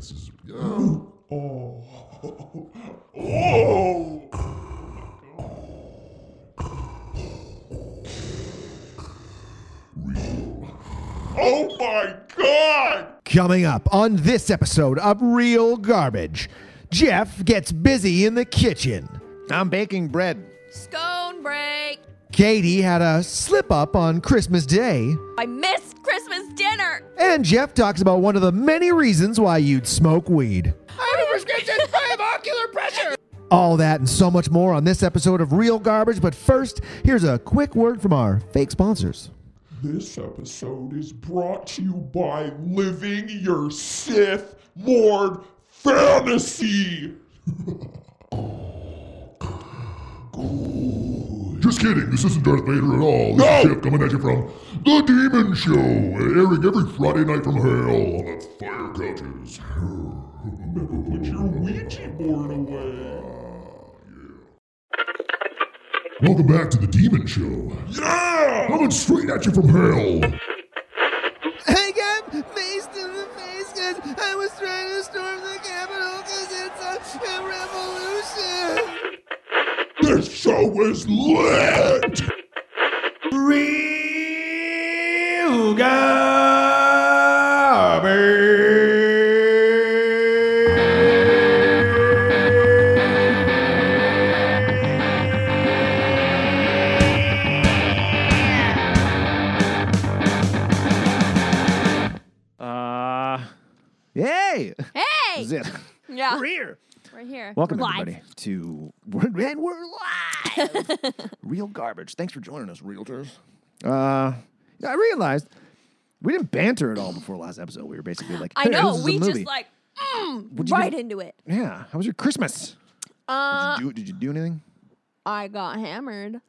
This is. Oh. Oh. Oh. Oh my god! Coming up on this episode of Real Garbage, Jeff gets busy in the kitchen. I'm baking bread. Scone break. Katie had a slip up on Christmas Day. I missed Christmas dinner. And Jeff talks about one of the many reasons why you'd smoke weed. I have a prescription. I have ocular pressure. All that and so much more on this episode of Real Garbage. But first, here's a quick word from our fake sponsors. This episode is brought to you by Living Your Sith Lord Fantasy. Just kidding, this isn't Darth Vader at all. This is Chip coming at you from The Demon Show, airing every Friday night from hell on the Fire Couches. Put your Ouija board away. Ah, Welcome back to The Demon Show. Yeah! Coming straight at you from hell. I got faced in the face because I was trying to storm the Capitol because it's a, a revolution. This show is lit! Real Uh, Hey! Hey. It? Yeah. We're here. We're here. Welcome We're live. everybody to and we're live. Real garbage. Thanks for joining us, realtors. Uh, I realized we didn't banter at all before last episode. We were basically like, I "Hey, know. this is a We movie." just like mm, right do? into it. yeah. How was your Christmas? Uh, did, you do, did you do anything? I got hammered.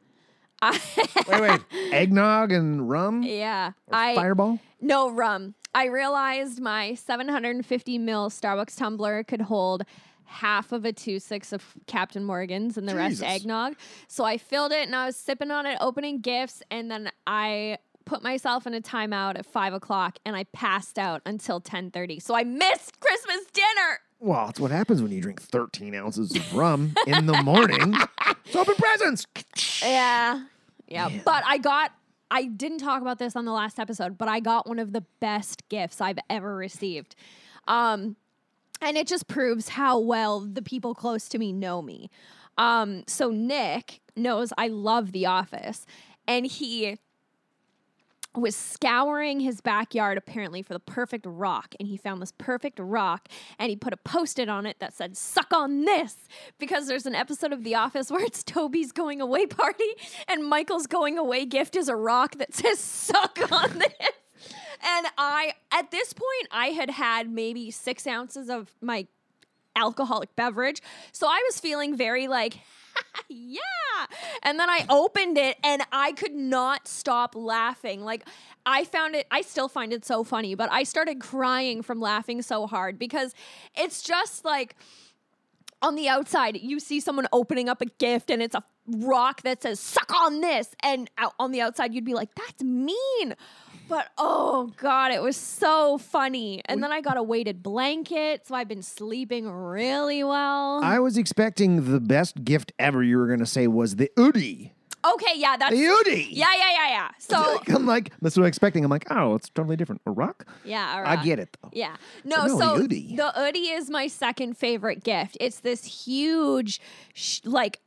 I, Wait, wait. Eggnog and rum? yeah. Or I Fireball? no rum. I realized my 750 mil Starbucks tumbler could hold half of a two six of Captain Morgan's and the Jesus. rest eggnog. So I filled it and I was sipping on it, opening gifts, and then I put myself in a timeout at five o'clock and I passed out until 10:30. So I missed Christmas dinner. Well, that's what happens when you drink 13 ounces of rum in the morning. It's open presents. Yeah. Yeah. But I got I didn't talk about this on the last episode, but I got one of the best gifts I've ever received. Um and it just proves how well the people close to me know me. Um so Nick knows I love The Office and he was scouring his backyard apparently for the perfect rock and he found this perfect rock and he put a post-it on it that said suck on this because there's an episode of the office where it's toby's going away party and michael's going away gift is a rock that says suck on this. And i at this point i had had maybe six ounces of my alcoholic beverage so i was feeling very like yeah. And then I opened it and I could not stop laughing. Like I found it I still find it so funny, but I started crying from laughing so hard because it's just like on the outside, you see someone opening up a gift and it's a rock that says suck on this and on the outside you'd be like that's mean. But oh god, it was so funny. And then I got a weighted blanket, so I've been sleeping really well. I was expecting the best gift ever you were going to say was the Oodie. okay, yeah, that's The Oodie. Yeah, yeah, yeah, yeah. So I'm like, that's what I'm expecting. I'm like, oh, it's totally different. A rock? yeah, all I get it though. Yeah. No, no, so the Oodie. the Oodie is my second favorite gift. It's this huge, sh- like,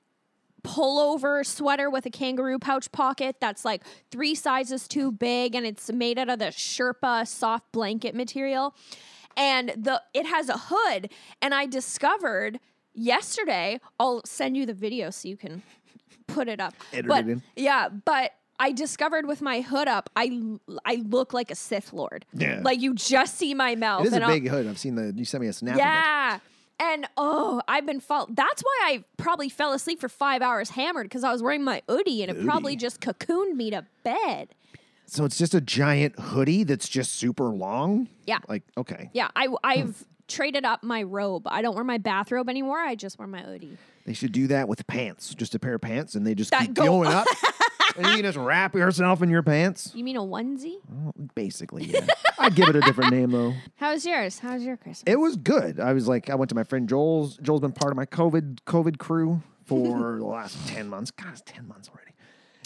pullover sweater with a kangaroo pouch pocket that's like three sizes too big and it's made out of the Sherpa soft blanket material. And the it has a hood. And I discovered yesterday, I'll send you the video so you can put it up. But in. yeah, but I discovered with my hood up, I I look like a Sith Lord. Yeah. Like you just see my mouth. It is a I'll- big hood. I've seen the, you sent me a snap yeah. And oh, I've been fall. That's why I probably fell asleep for five hours hammered because I was wearing my hoodie and it probably just cocooned me to bed. So it's just a giant hoodie that's just super long? Yeah. Like, okay. Yeah, I I've hmm. traded up my robe. I don't wear my bathrobe anymore. I just wear my hoodie. They should do that with pants. Just a pair of pants and they just That keep go- going up. and you can just wrap yourself in your pants. You mean a onesie? Well, basically, yeah. I'd give it a different name though. How was yours? How was your Christmas? It was good. I was like, I went to my friend Joel's. Joel's been part of my COVID COVID crew for the last ten months. God, it's ten months already.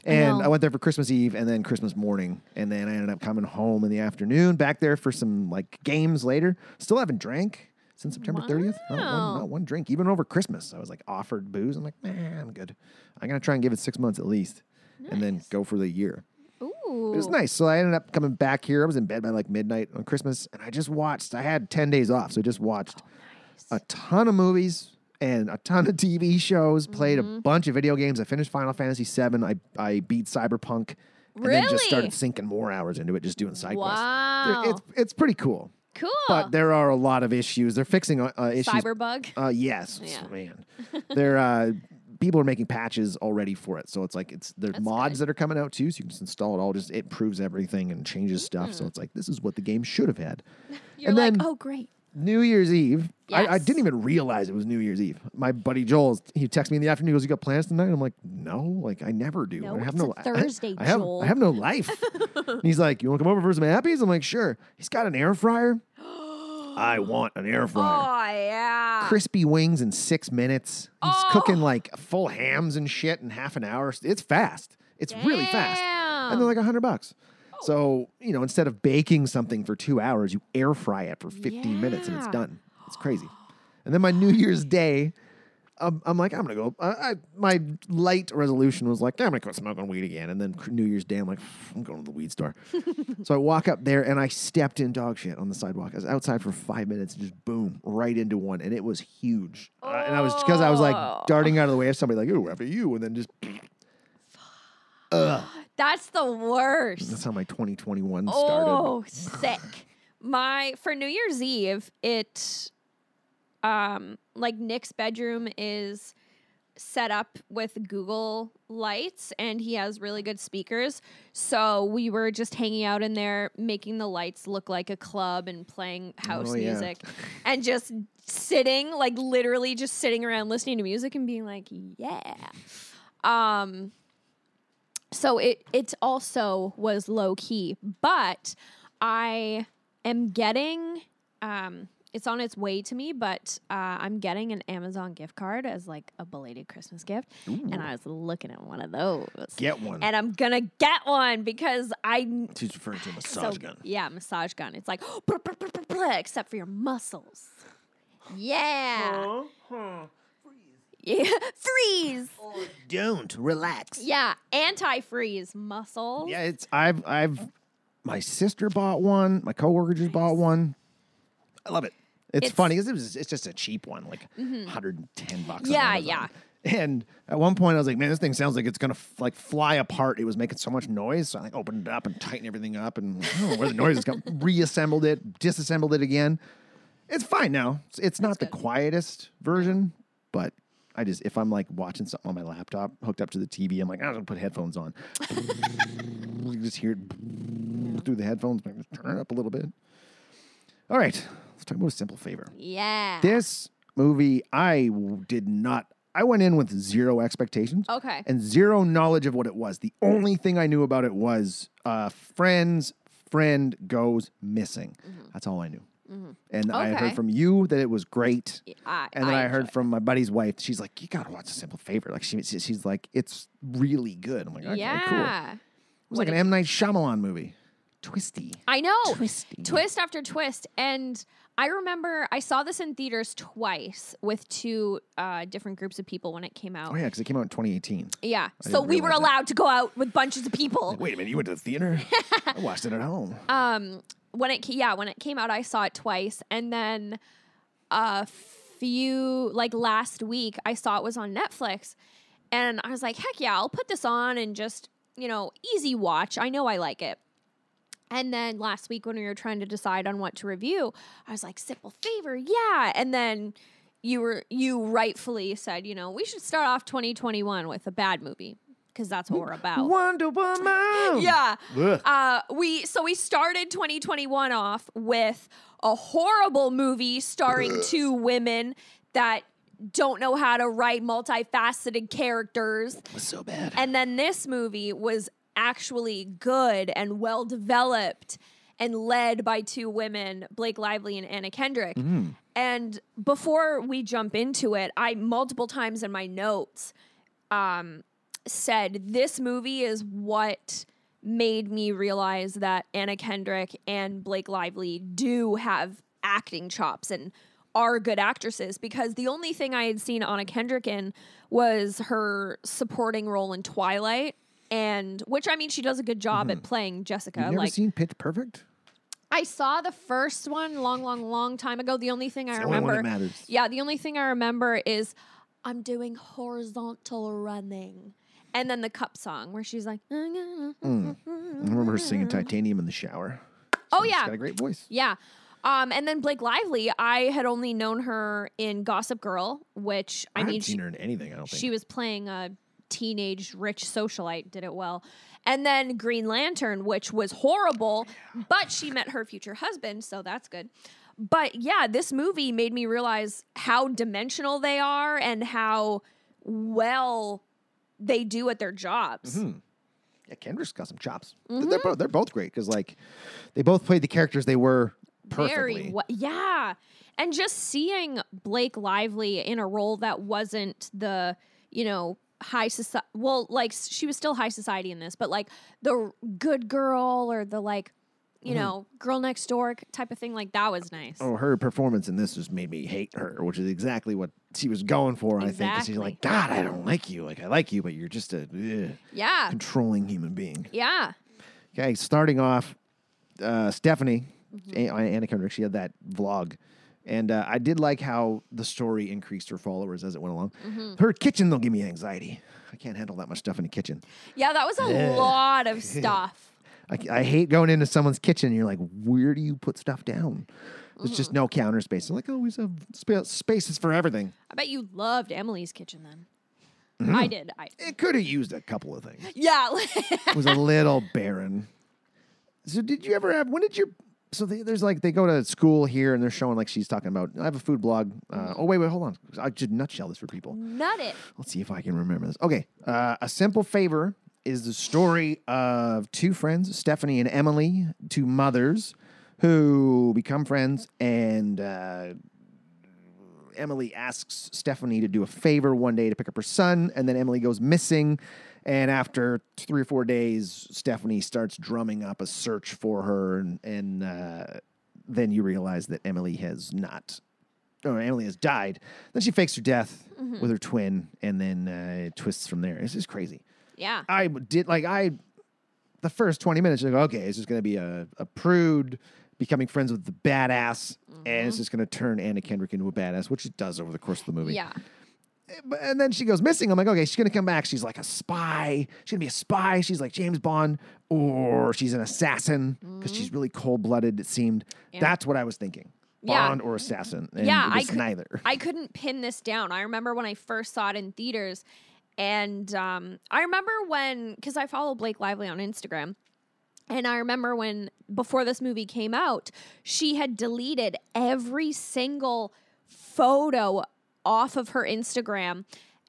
And know. I, went there for Christmas Eve and then Christmas morning, and then I ended up coming home in the afternoon. Back there for some like games later. Still haven't drank since September thirtieth. Not, one- not one drink. Even over Christmas, I was like offered booze. I'm like, man, I'm good. I'm gonna try and give it six months at least, and then go for the year. Ooh. It was nice. So I ended up coming back here. I was in bed by like midnight on Christmas, and I just watched. I had ten days off, so I just watched a ton of movies and a ton of TV shows. Played Mm-hmm. a bunch of video games. I finished Final Fantasy VII. I I beat Cyberpunk, and then just started sinking more hours into it, just doing side quests. Wow. They're- It's it's pretty cool, Cool. but there are a lot of issues. They're fixing uh, uh, issues. Cyberbug. Uh, yes, Yeah. man. They're uh, people are making patches already for it, so it's like it's there's That's mods that are coming out too, so you can just install it all. Just it proves everything and changes stuff. So mm-hmm. it's like this is what the game should have had. You're and like, then- oh great. New Year's Eve, I, I didn't even realize it was New Year's Eve. My buddy Joel, he texts me in the afternoon. He goes, "You got plans tonight?" I'm like, "No, like I never do. No, I have no I- Thursday, I, have Joel." I have no life." And he's like, "You want to come over for some appies?" I'm like, "Sure." He's got an air fryer. I want an air fryer Oh yeah. crispy wings in six minutes. He's Oh. cooking like full hams and shit in half an hour. It's fast. It's really fast. And they're like a hundred bucks. So, you know, instead of baking something for two hours, you air fry it for 15 minutes and it's Yeah. done. It's crazy. And then my New Year's Day, um, I'm like, I'm gonna go. I, I, my light resolution was like, yeah, I'm gonna quit smoking weed again. And then New Year's Day, I'm like, I'm going to the weed store. so I walk up there and I stepped in dog shit on the sidewalk. I was outside for five minutes, and just boom, right into one, and it was huge. Uh, and I was because I was Oh. like darting out of the way of somebody, like, ooh, after you, and then just. Ugh. That's the worst. That's how my 2021 started. Oh, sick. My for New Year's Eve, it um like Nick's bedroom is set up with Google lights and he has really good speakers. So we were just hanging out in there making the lights look like a club and playing house Oh, yeah. music and just sitting like literally just sitting around listening to music and being like, "Yeah." Um so it it also was low key, but I am getting um it's on its way to me, but uh, I'm getting an Amazon gift card as like a belated Christmas gift, and I was looking at one of those. Get one. and I'm gonna get one because I She's referring to a so massage gun. yeah, massage gun. It's like except for your muscles. Yeah. Huh. Freeze. Yeah. Freeze. Don't relax. Yeah. Anti-freeze muscles. Yeah, it's I've I've my sister bought one. My coworker just bought one. I love it. It's, It's- funny because it was it's just a cheap one, like mm-hmm. 110 bucks. Yeah, yeah. And at one point, I was like, "Man, this thing sounds like it's gonna f- like fly apart." It was making so much noise, so I like opened it up and tightened everything up, and I don't know where the noise is coming. Reassembled it, disassembled it again. It's fine now. It's, it's not the good. quietest version, but I just if I'm like watching something on my laptop hooked up to the TV, I'm like, ah, I'm gonna put headphones on. you just hear it through the headphones. Just turn it up a little bit. All right, let's talk about a simple favor. Yeah. This movie, I did not. I went in with zero expectations Okay. and zero knowledge of what it was. The only thing I knew about it was uh, friend's friend goes missing. That's all I knew. And I Mm-hmm. Okay. heard from you that it was great. I, And then I, heard from my buddy's wife. She's like, "You gotta watch a Simple Favor." Like she, she's like, "It's really good." I'm like, "Okay, yeah. cool." It was like an M Night Shyamalan movie, twisty. I know. Twisty. Twist after twist. And I remember I saw this in theaters twice with two uh, different groups of people when it came out. Oh yeah, because it came out in 2018. Yeah. So we were realize that. allowed to go out with bunches of people. Wait a minute, you went to the theater? I watched it at home. Um, when it yeah, when it came out, I saw it twice, and then a few like last week, I saw it was on Netflix, and I was like, heck yeah, I'll put this on and just you know easy watch. I know I like it. And then last week when we were trying to decide on what to review, I was like, simple favor, yeah. And then you were you rightfully said, you know, we should start off 2021 with a bad movie because that's what we're about. Wonder Woman. Yeah. Uh, we so we started 2021 off with a horrible movie starring two women that don't know how to write multifaceted characters. was so bad. And then this movie was actually good and well developed and led by two women, Blake Lively and Anna Kendrick. And before we jump into it, I multiple times in my notes um, said this movie is what made me realize that Anna Kendrick and Blake Lively do have acting chops and are good actresses. Because the only thing I had seen Anna Kendrick in was her supporting role in Twilight and which I mean she does a good job at playing Jessica You've never like seen Pitch Perfect? I saw the first one long, long, long time ago. The only thing I the only remember, one that matters. yeah, the only thing I remember is I'm doing horizontal running, and then the cup song where she's like, I remember her singing Titanium in the shower. oh She's yeah, got a great voice. yeah. Um, and then Blake Lively, I had only known her in Gossip Girl, which I, I, mean, haven't she, her in anything. I don't think. she was playing a teenage rich socialite, did it well. And then Green Lantern, which was horrible, but she met her future husband, so that's good. But yeah, this movie made me realize how dimensional they are and how well they do at their jobs. yeah, Kendrick's got some chops. Mm-hmm. They're both they're both great because like they both played the characters they were perfectly. Yeah. And just seeing Blake Lively in a role that wasn't the, you know, high society. Well, like she was still high society in this, but like the good girl or the like, you know, girl next door type of thing. Like that was nice. Oh, her performance in this just made me hate her, which is exactly what she was going for. I think she's like, God, I don't like you. Like I like you, but you're just a ugh, Yeah. controlling human being. Yeah. Okay, starting off, uh, Stephanie, Mm-hmm. Anna Kendrick, she had that vlog. And uh, I did like how the story increased her followers as it went along. Mm-hmm. Her kitchen, they'll give me anxiety. I can't handle that much stuff in the kitchen. Yeah. That was a lot of stuff. I, I hate going into someone's kitchen. And you're like, where do you put stuff down? There's Mm-hmm. just no counter space. They're like, oh, we have spa- spaces for everything. I bet you loved Emily's kitchen then. Mm-hmm. I did. I It could have used a couple of things. yeah. It was a little barren. So did you ever have? When did your? So they, there's like they go to school here and they're showing like she's talking about. I have a food blog. Uh, oh wait, wait, hold on. I should nutshell this for people. Nut it. Let's see if I can remember this. Okay, uh, a simple favor is the story of two friends, Stephanie and Emily, two mothers who become friends, and uh, Emily asks Stephanie to do a favor one day to pick up her son, and then Emily goes missing. And after three or four days, Stephanie starts drumming up a search for her, and, and uh, then you realize that Emily has not, or Emily has died. Then she fakes her death with her twin, and then uh, it twists from there. It's just crazy. Yeah. I did like I the first 20 minutes, go, okay, it's just gonna be a, a prude becoming friends with the badass, and it's just gonna turn Anna Kendrick into a badass, which it does over the course of the movie. Yeah. But- And then she goes missing. I'm like, okay, she's gonna come back. She's like a spy. She's gonna be a spy. She's like James Bond, or she's an assassin because she's really cold blooded. It seemed. Yeah. That's what I was thinking. Yeah. Bond or assassin. And Yeah, I could- neither. I couldn't pin this down. I remember when I first saw it in theaters, and um, I remember when because I follow Blake Lively on Instagram, and I remember when before this movie came out, she had deleted every single photo off of her Instagram.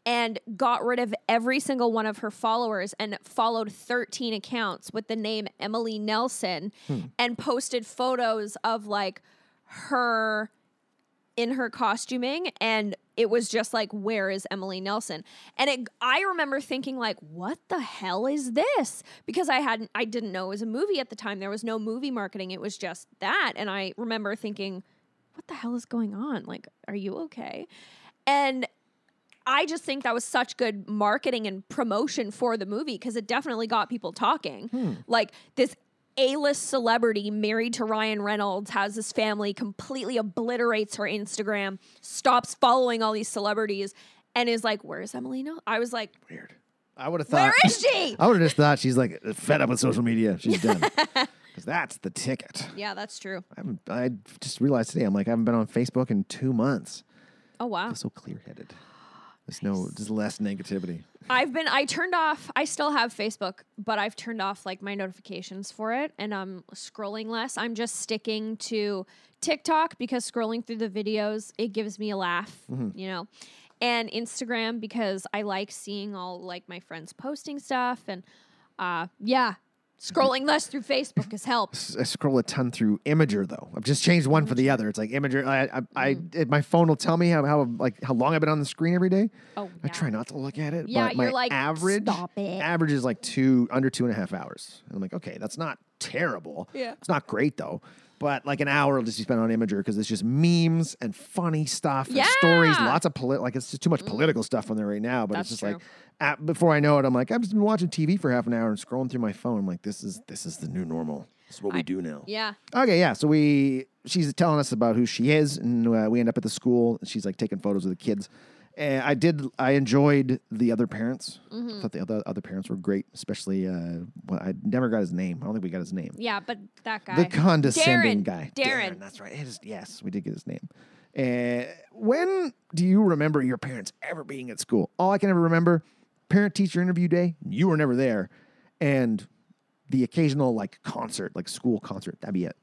And got rid of every single one of her followers and followed 13 accounts with the name Emily Nelson hmm. and posted photos of like her in her costuming and it was just like where is Emily Nelson? And it I remember thinking like what the hell is this? Because I hadn't I didn't know it was a movie at the time. There was no movie marketing. It was just that. And I remember thinking what the hell is going on? Like are you okay and I just think that was such good marketing and promotion for the movie because it definitely got people talking. Hmm. Like this A-list celebrity married to Ryan Reynolds has this family completely obliterates her Instagram, stops following all these celebrities, and is like, "Where's Emily?" No, I was like, Weird. I would have thought. "Where is she?" I would have just thought she's like fed up with social media. She's done. Because that's the ticket. yeah, that's true. I. I just realized today. I'm like I haven't been on Facebook in two months. Oh wow, so clear headed. There's no, there's less negativity. I've been I turned off I still have Facebook, but I've turned off like my notifications for it and I'm scrolling less. I'm just sticking to TikTok because scrolling through the videos, it gives me a laugh, you know. And Instagram because I like seeing all like my friends posting stuff and uh yeah, scrolling less through Facebook has helped. I scroll a ton through Imgur though. I've just changed one for the other. It's like Imgur. I, I, I mm. it- my phone will tell me how, how like how long I've been on the screen every day. Oh, I try not to look at it. Yeah, but my you're like, average "Stop it." average is like two under two and a half hours. And I'm like, okay, that's not terrible. Yeah. it's not great though. But like an hour will just be spent on Imgur because it's just memes and funny stuff and stories. Yeah. Mm. Lots of polit like it's just too much political stuff on there right now. But That's it's just like at, before I know it, I'm like I've just been watching TV for half an hour and scrolling through my phone. I'm like, this is this is the new normal. This is what we do now. Yeah. Okay, yeah. So we, she's telling us about who she is, and uh, we end up at the school. And she's like taking photos of the kids. And I did, I enjoyed the other parents. Mm-hmm. I thought the other other parents were great, especially. Uh, well, I never got his name. I don't think we got his name. Yeah, but that guy The condescending Darren. guy, Darren. That's right. Yes, we did get his name. Uh, when do you remember your parents ever being at school? All I can ever remember, parent teacher interview day. You were never there, and the occasional like concert, like school concert. That'd be it.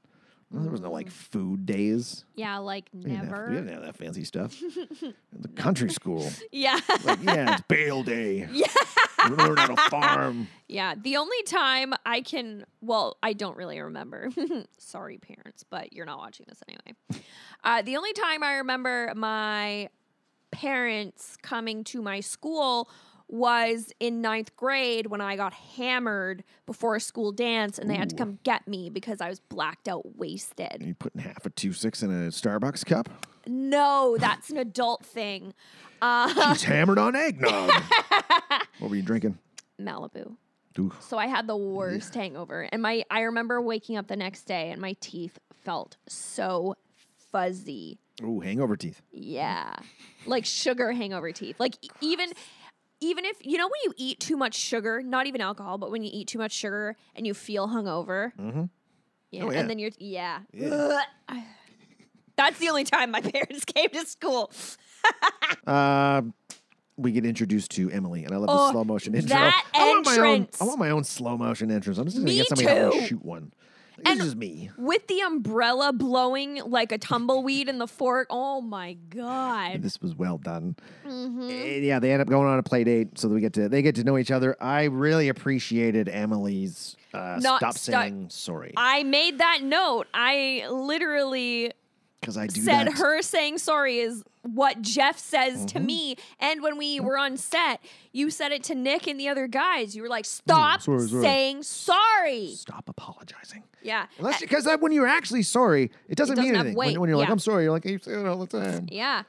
There was no like food days. Yeah, like We didn't have- never. we didn't have that fancy stuff. the country school, Yeah. like yeah, it's bale day. Yeah, we learn how to farm. Yeah, the only time I can, well, I don't really remember. Sorry, parents, but you're not watching this anyway. Uh, the only time I remember my parents coming to my school was in ninth grade when I got hammered before a school dance and they had to come get me because I was blacked out wasted. You putting half a two six in a Starbucks cup? No, that's an adult thing. Uh, She's hammered on eggnog. what were you drinking? Malibu. Ooh. So I had the worst hangover, and my I remember waking up the next day and my teeth felt so fuzzy. Ooh, hangover teeth. Yeah, like sugar hangover teeth. Like even even if you know when you eat too much sugar, not even alcohol, but when you eat too much sugar and you feel hungover. Mm-hmm. Yeah, Oh, yeah. and then you're yeah. Yeah. That's the only time my parents came to school. Uh, we get introduced to Emily, and I love the Oh, slow motion intro. that I want my own. entrance. I want my own slow motion entrance. I'm just gonna Me get somebody to help me too. shoot one. This is me. With the umbrella blowing like a tumbleweed in the fork. Oh my god. This was well done. Mm-hmm. And yeah, they end up going on a play date, so that we get to they get to know each other. I really appreciated Emily's uh, stop stu- saying sorry I made that note. I literally because I do said that. her saying sorry is what Jeff says to Mm-hmm. me. And when we were on set, you said it to Nick and the other guys. You were like, stop sorry, sorry." saying sorry. Stop apologizing. Yeah. Unless because when you're actually sorry, it doesn't, doesn't mean anything. When, when you're like, yeah. I'm sorry, you're like, you say it all the time. Yeah.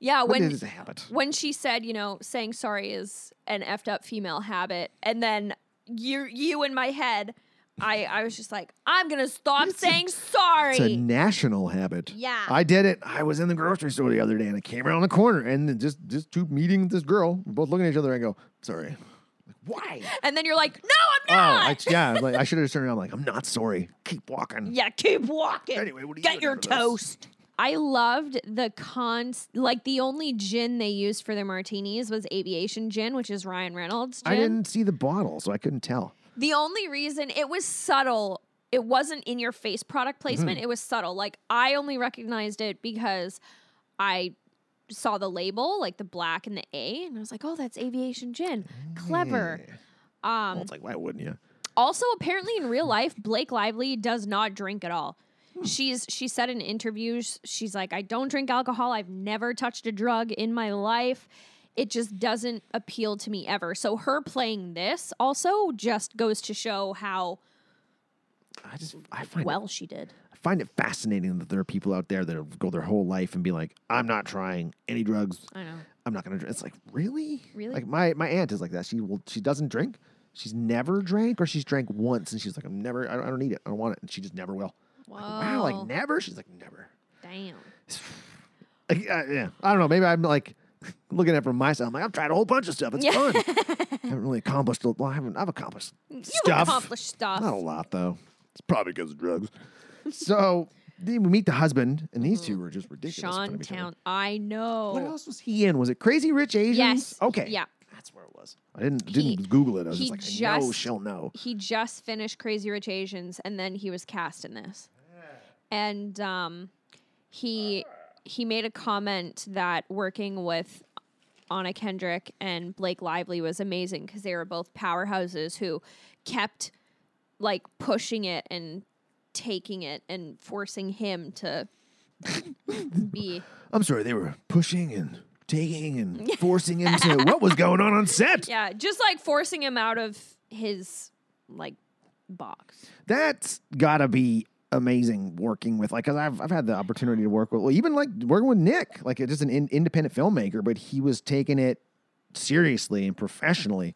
Yeah. But When it is a habit. when she said, you know, saying sorry is an effed up female habit, and then you you in my head, I I was just like, I'm gonna stop saying sorry. It's a national habit. Yeah. I did it. I was in the grocery store the other day and I came around the corner and then just just two meeting this girl, both looking at each other and I go, sorry. Like, Why? and then you're like, no, Oh, I'm not. I, yeah. Like, I should have turned around. I'm like, I'm not sorry. Keep walking. Yeah, keep walking. Anyway, what are you Get doing your this? toast. I loved the cons. Like the only gin they used for their martinis was aviation gin, which is Ryan Reynolds gin. I didn't see the bottle, so I couldn't tell. The only reason it was subtle, it wasn't in your face product Mm-hmm. placement. It was subtle. Like I only recognized it because I saw the label, like the black and the A, and I was like, "Oh, that's aviation gin. Clever." Um, Well, it's like, why wouldn't you? Also, apparently in real life, Blake Lively does not drink at all. She's she said in interviews, she's like, I don't drink alcohol. I've never touched a drug in my life. It just doesn't appeal to me ever. So her playing this also just goes to show how I just I find it, well she did. I find it fascinating that there are people out there that go their whole life and be like, I'm not trying any drugs. I know. I'm not gonna drink. It's like really, Really? Like my my aunt is like that. She will. She doesn't drink. She's never drank, or she's drank once, and she's like, I'm never. I don't, I don't need it. I don't want it, and she just never will. Wow. Wow, like never. She's like never. Damn. Like, uh, yeah, I don't know. Maybe I'm like looking at it from my side. I'm like, I've tried a whole bunch of stuff. It's Yeah. fun. I haven't really accomplished. A, well, I haven't. I've accomplished stuff. accomplished stuff. Not a lot though. It's probably because of drugs. so then we meet the husband, and these two were just ridiculous. in front Sean of each other. Town. I know. What else was he in? Was it Crazy Rich Asians? Yes. Okay. Yeah. That's where it was. I didn't He- didn't Google it. I was he just like, I know just- she'll know. He just finished Crazy Rich Asians, and then he was cast in this. And um, he he made a comment that working with Anna Kendrick and Blake Lively was amazing because they were both powerhouses who kept like pushing it and taking it and forcing him to be I'm sorry, they were pushing and taking and forcing him to what was going on on set. yeah just like forcing him out of his like box That's gotta be amazing working with like because I've I've had the opportunity to work with well even like working with Nick like just an in, independent filmmaker, but he was taking it seriously and professionally.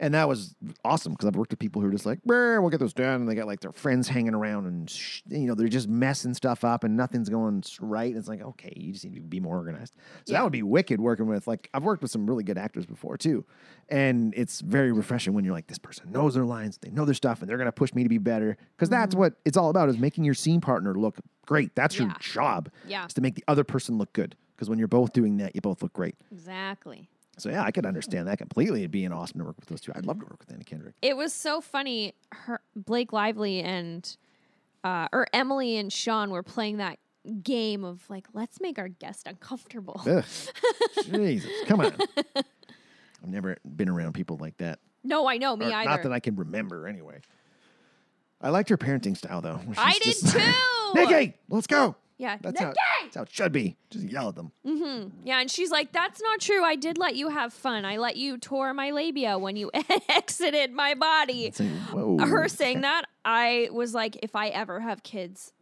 And that was awesome because I've worked with people who are just like, we'll get this done. And they got like their friends hanging around and, sh- you know, they're just messing stuff up and nothing's going right. It's like, okay, you just need to be more organized. So that would be wicked working with, like, I've worked with some really good actors before too. And it's very refreshing when you're like, this person knows their lines, they know their stuff, and they're going to push me to be better. Because that's mm-hmm. what it's all about is making your scene partner look great. That's your job. Yeah. Is to make the other person look good. Because when you're both doing that, you both look great. exactly So yeah, I could understand that completely. It'd be an awesome to work with those two. I'd love to work with Anna Kendrick. it was so funny. Her Blake Lively and uh, or Emily and Sean were playing that game of like, let's make our guest uncomfortable. Ugh. Jesus, come on. I've never been around people like that. No, I know me Or either. Not that I can remember, anyway. I liked her parenting style, though. I did just- too. Nikki, let's go. Yeah, That's how, that's how it should be. Just yell at them. Mm-hmm. Yeah, and she's like, "That's not true. I did let you have fun. I let you tore my labia when you exited my body." Whoa. Her saying that, I was like, "If I ever have kids,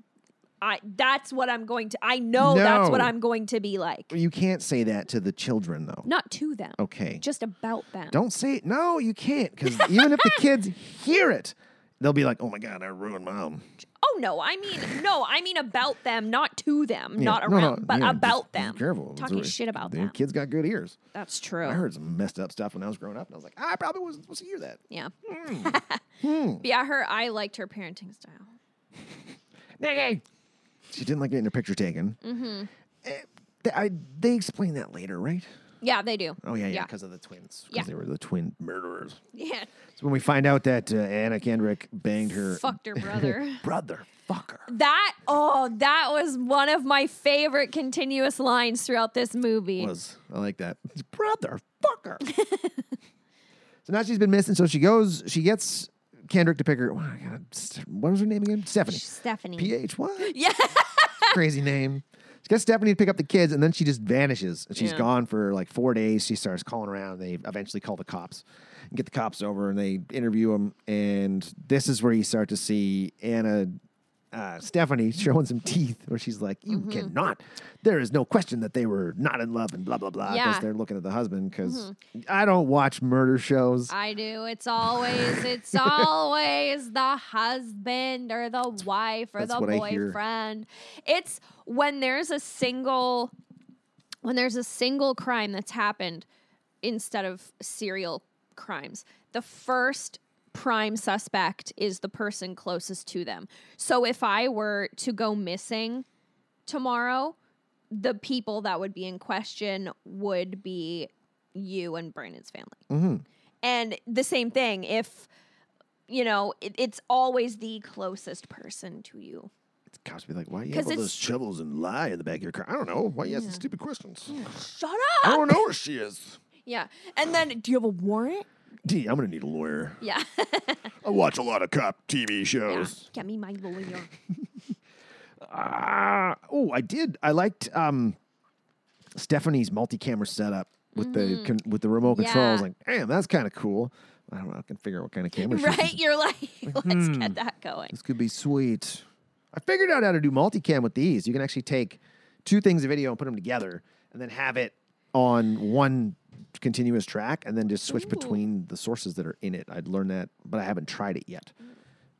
I that's what I'm going to. I know that's what I'm going to be like. You can't say that to the children, though. Not to them, Okay. just about them. Don't say it. No, you can't. Because even if the kids hear it, they'll be like, oh my God, I ruined mom. Oh no, I mean no, I mean about them, not to them, Yeah, not no, no, around, but yeah, about them. Careful. Talking shit about the them. Kids got good ears. That's true. I heard some messed up stuff when I was growing up, and I was like, I probably wasn't supposed to hear that. Yeah. Hmm. But yeah, her. I liked her parenting style. Nikki. She didn't like getting her picture taken. Mm-hmm. they, I, they explain that later, right? Yeah, they do. Oh yeah, yeah, Yeah. because of the twins. Because Yeah. they were the twin murderers. Yeah, So when we find out that uh, Anna Kendrick banged her fucked her brother. brother, fucker. that oh, that was one of my favorite continuous lines throughout this movie. Was I like that? Brother, fucker. so now she's been missing. So she goes. She gets Kendrick to pick her. Oh, my God, what was her name again? Stephanie. Stephanie. P.H. What? yeah, crazy name. She gets Stephanie to pick up the kids, and then she just vanishes. And she's Yeah. gone for like four days. She starts calling around. They eventually call the cops and get the cops over, and they interview him. And this is where you start to see Anna, uh, Stephanie showing some teeth, where she's like, "You Mm-hmm. cannot. There is no question that they were not in love and blah blah blah." Because Yeah. Mm-hmm. they're looking at the husband. Because I don't watch murder shows. I do. It's always it's always the husband or the wife or that's the what I hear. boyfriend. It's when there's a single when there's a single crime that's happened instead of serial crimes. The first prime suspect is the person closest to them. So if I were to go missing tomorrow, the people that would be in question would be you and Brandon's family. Mm-hmm. And the same thing, if you know, it, it's always the closest person to you. It's cops be like, "Why you have all those shovels and lie in the back of your car?" I don't know. Why you asking stupid questions? Shut up. I don't know where she is. Yeah. And then, do you have a warrant? D, I'm gonna need a lawyer. Yeah. I watch a lot of cop TV shows. yeah. Get me my lawyer. Ah, oh, I did. I liked um, Stephanie's multi-camera setup with the con- with the remote control. I was Mm-hmm. Like, damn, that's kind of cool. I don't know. I can figure out what kind of camera. right? You're like, let's hmm. get that going. This could be sweet. I figured out how to do multicam with these. You can actually take two things of video and put them together, and then have it on one continuous track, and then just switch between the sources that are in it. I'd learned that, but I haven't tried it yet.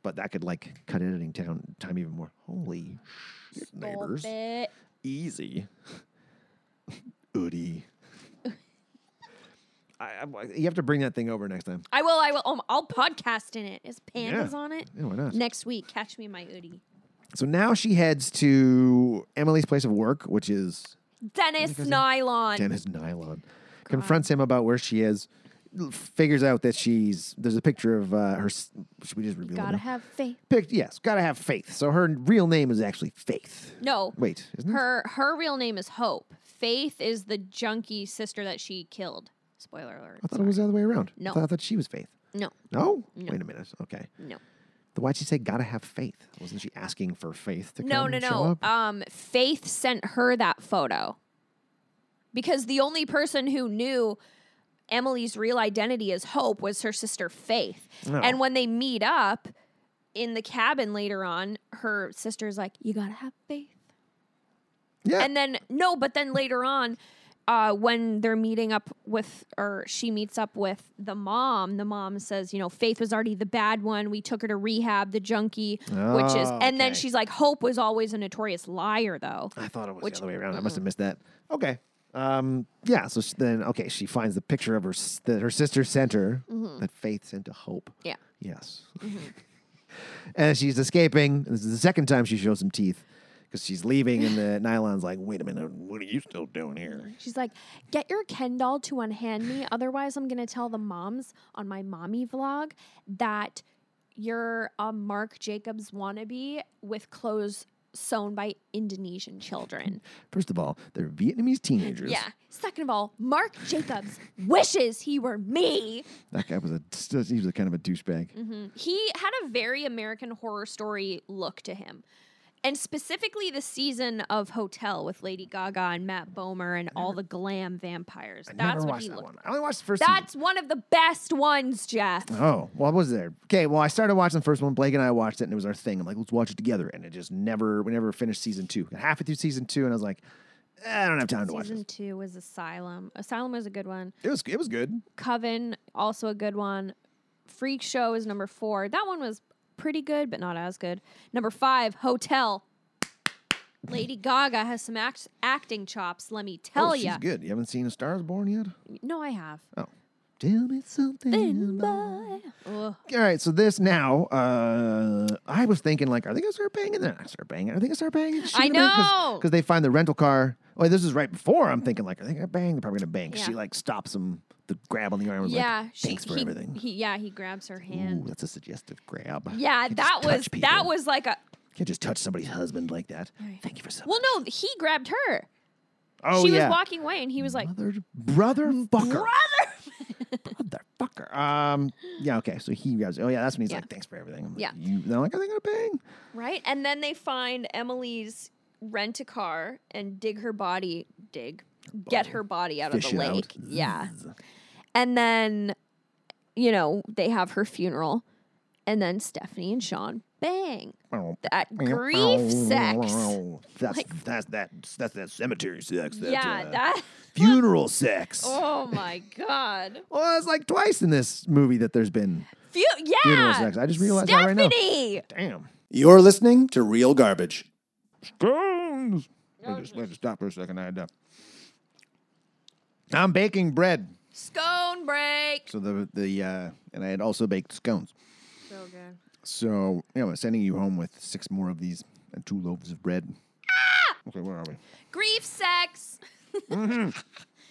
But that could like cut editing down time even more. Holy shit, neighbors! It. Easy, Oodie. I, I, you have to bring that thing over next time. I will. I will. Um, I'll podcast in it. Is pandas Yeah. on it Yeah, why not? next week? Catch me in my hoodie. So now she heads to Emily's place of work, which is Dennis Nylon. Dennis Nylon. Confronts him about where she is. Figures out that she's there's a picture of uh, her. Should we just reveal it Gotta now? have faith. Pic- yes, gotta have faith. So her real name is actually Faith. No. Wait, isn't it? Her her real name is Hope. Faith is the junkie sister that she killed. Spoiler alert. I thought it was the other way around. No. I thought, I thought she was Faith. No, No? Wait a minute. Okay. no. Then why'd she say gotta have faith? Wasn't she asking for faith to No, come no, no. up? Um, Faith sent her that photo because the only person who knew Emily's real identity as Hope was her sister Faith. Oh. And when they meet up in the cabin later on, her sister's like, "You gotta have faith." yeah. And then no, but then later on, uh, when they're meeting up with, or she meets up with the mom, the mom says, you know, Faith was already the bad one. We took her to rehab, the junkie, oh, which is, Oh, and then she's like, Hope was always a notorious liar, though. I thought it was Which- the other way around. I must have missed that. Okay. Um, yeah. So sh- then, okay, she finds the picture of her s- that her sister sent her mm-hmm. that Faith sent to Hope. Yeah. Yes. Mm-hmm. and she's escaping. This is the second time she shows some teeth because she's leaving, and the nylon's like, "Wait a minute, what are you still doing here?" Mm-hmm. She's like, get your Ken doll to unhand me. Otherwise, I'm going to tell the moms on my mommy vlog that you're a Marc Jacobs wannabe with clothes sewn by Indonesian children. First of all, they're Vietnamese teenagers. Yeah. Second of all, Marc Jacobs wishes he were me. That guy was a he was a kind of a douchebag. Mm-hmm. He had a very American horror story look to him. And specifically the season of Hotel with Lady Gaga and Matt Bomer and all the glam vampires. I That's never what watched he that looked. one. I only watched the first. season. That's one of the best ones, Jeff. Oh, well, what was there? Okay, well, I started watching the first one. Blake and I watched it, and it was our thing. I'm like, let's watch it together. And it just never, we never finished season two. Got halfway through season two, and I was like, eh, I don't have time to watch it. Season two was Asylum. Asylum was a good one. It was, it was good. Coven, also a good one. Freak Show is number four. That one was pretty good, but not as good. Number five, Hotel. Lady Gaga has some act- acting chops, let me tell oh, ya. she's good. You haven't seen A Star Is Born yet? No, I have. Oh, tell me something. Then about- bye. Ugh. All right, so this now, uh, I was thinking like, are they gonna start banging? They're not start banging. Are they gonna start banging? I know. because they find the rental car. Oh, this is right before. I'm thinking like, are they gonna bang? They're probably gonna bang. 'cause She like stops him. The grab on the arm was Yeah, like, she- thanks for he, everything. He, yeah, he grabs her hand. Ooh, that's a suggestive grab. yeah, that was that was like a. You can't just touch somebody's husband like that. Thank you for something. Well, no, he grabbed her. oh she yeah, was walking away, and he was like, Mother, brother, fucker, "Brother." brother, fucker. Um, yeah, okay. So he grabs. Oh yeah, that's when he's Yeah. like, thanks for everything. I'm like, Yeah. You, they're like, are they gonna bang? right? And then they find Emily's rent a car and dig her body, dig, get her body out Fish of the out. lake. Yeah. And then, you know, they have her funeral, and then Stephanie and Sean bang. That grief sex. That's Like- that's that that's that cemetery sex. That, yeah, uh, that. funeral sex. Oh my god. Well, it's like twice in this movie that there's been. Fu- yeah. Funeral sex. I just realized that right now. Damn. You're listening to Real Garbage. Scones. I just, I just stop for a second. I had to. I'm baking bread. Scone break. So the the uh, and I had also baked scones. So good. So yeah, I'm sending you home with six more of these and two loaves of bread. Ah! Okay, where are we? Grief sex. Mm-hmm.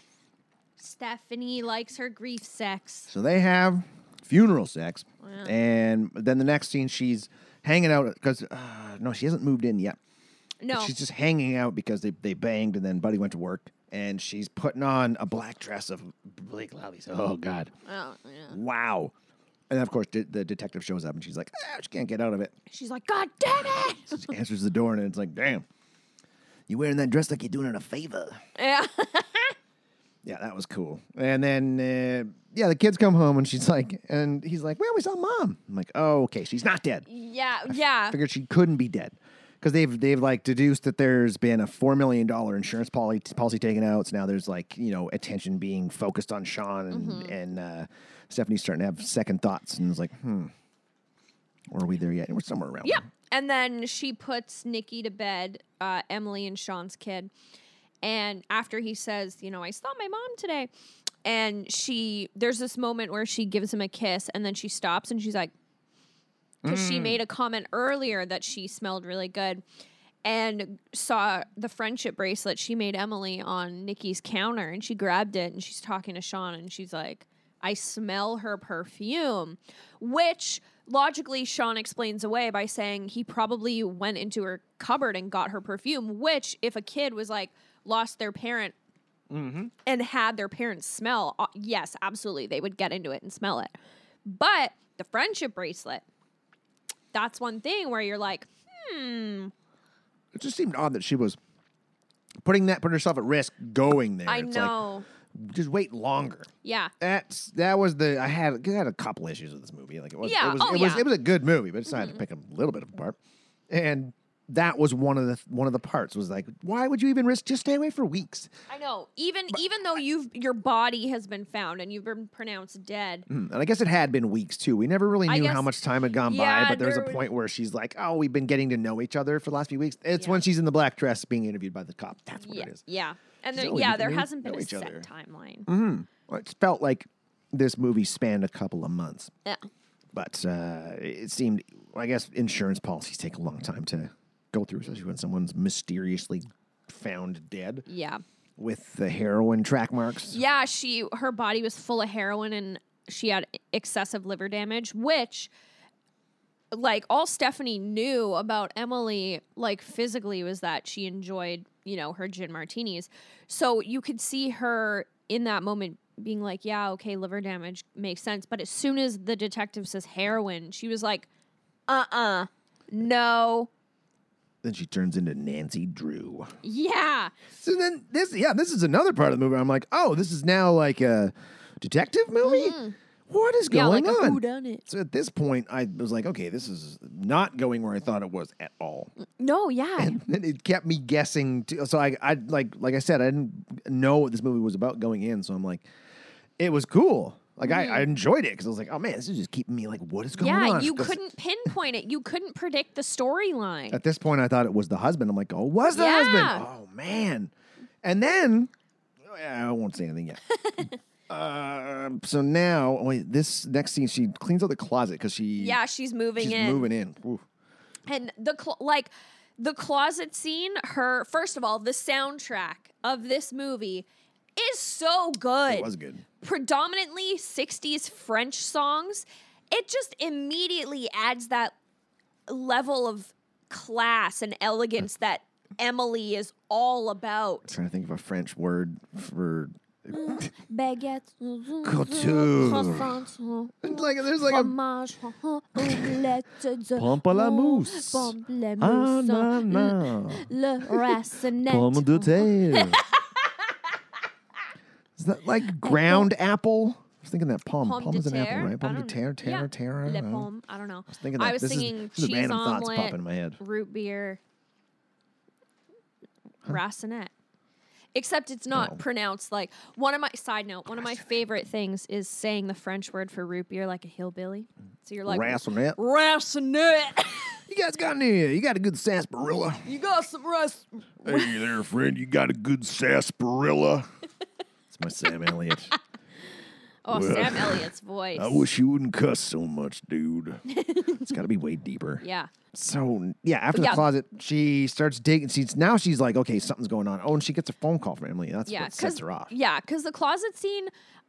Stephanie likes her grief sex. So they have funeral sex, and then the next scene she's hanging out because uh, no, she hasn't moved in yet. No. She's just hanging out because they, they banged and then Buddy went to work and she's putting on a black dress of Blake Lively's. Oh God, Oh, yeah. wow! And of course, de- the detective shows up and she's like, ah, she can't get out of it. She's like, God damn it. She answers the door and it's like, damn, you wearing that dress like you're doing it a favor. yeah. Yeah, that was cool. And then, uh, yeah, the kids come home and she's like, and he's like, well, we saw mom. I'm like, oh, okay, she's not dead. yeah. Yeah. Figured she couldn't be dead because they've they've like deduced that there's been a four million dollar insurance policy policy taken out. So now there's like you know attention being focused on Sean and Mm-hmm. and uh, Stephanie's starting to have second thoughts and it's like, hmm, or are we there yet? We're somewhere around. Yeah. there. And then she puts Nikki to bed, uh, Emily and Sean's kid. And after he says, you know, I saw my mom today. And she, there's this moment where she gives him a kiss and then she stops and she's like, because Mm. she made a comment earlier that she smelled really good and saw the friendship bracelet she made Emily on Nikki's counter and she grabbed it and she's talking to Sean and she's like, I smell her perfume, which logically Sean explains away by saying he probably went into her cupboard and got her perfume, which if a kid was like lost their parent and had their parents smell, uh, yes, absolutely, they would get into it and smell it. But the friendship bracelet, that's one thing where you're like, hmm, It just seemed odd that she was putting that putting herself at risk going there. I It's know. Like, just wait longer. yeah. That's that was the I had I had a couple issues with this movie. Like it was Yeah, it was oh, it was yeah. it was a good movie, but I decided to pick a little bit apart. And that was one of the one of the parts was like, why would you even risk just stay away for weeks? I know. Even even though you've your body has been found and you've been pronounced dead. Hmm, And I guess it had been weeks too. We never really knew how much time had gone Yeah, by, but there was a there was- point where she's like, "Oh, we've been getting to know each other for the last few weeks." It's Yeah. when she's in the black dress being interviewed by the cop. That's what Yeah. it is. Yeah. And there, yeah, there hasn't been a set other. timeline. Well, It felt like this movie spanned a couple of months. Yeah. but uh, it seemed I guess insurance policies take a long time to go through, especially when someone's mysteriously found dead Yeah. with the heroin track marks. Yeah, she her body was full of heroin and she had excessive liver damage, which like all Stephanie knew about Emily like physically was that she enjoyed, you know, her gin martinis. So you could see her in that moment being like, yeah, okay, liver damage makes sense, but as soon as the detective says heroin, she was like, "Uh-uh. No." Then she turns into Nancy Drew. Yeah. So then this, yeah, this is another part of the movie. I'm like, oh, this is now like a detective movie. What is Mm-hmm. Yeah, going like a on? whodunit. So at this point, I was like, okay, this is not going where I thought it was at all. No, yeah. and it kept me guessing. Too. So I, I like, like I said, I didn't know what this movie was about going in. So I'm like, it was cool. Like I, I enjoyed it because I was like, oh man, this is just keeping me like, what is going yeah, on? you couldn't pinpoint it. You couldn't predict the storyline. At this point, I thought it was the husband. I'm like, oh, was the Yeah. husband? Oh man. And then oh, yeah, I won't say anything yet. uh, so now, wait, this next scene, she cleans out the closet because she, yeah, she's moving she's in. moving in. And the cl- like the closet scene, her first of all, the soundtrack of this movie is so good. It was good. Predominantly 60s French songs. It just immediately adds that level of class and elegance that Emily is all about. trying to think of a French word for Baguette, Couture. like. There's like a fromage, omelette, de Pamplemousse. pamplemousse, ananas, le racinette. pomme de terre. Is that like ground apple? I was thinking that palm. Pomme Palm is an apple, right? I Pomme de terre, terre, yeah. terre. I Le don't know. I don't know. I was thinking that. was This is- thinking is cheese random thoughts omelet, popping in my head. root beer, racinette. Except it's not No. pronounced like one of my side note. One of my favorite things is saying the French word for root beer like a hillbilly. So you're like Racinette. racinette. You guys got any? Uh, you got a good sarsaparilla? you got some rac- Hey there, friend. You got a good sarsaparilla? It's my Sam Elliott. Oh, Sam Elliott's voice. I wish you wouldn't cuss so much, dude. it's got to be way deeper. yeah. So yeah, after Yeah. the closet, she starts digging. She's now she's like, okay, something's going on. Oh, and she gets a phone call from Emily. That's Yeah, what sets her off. yeah, because the closet scene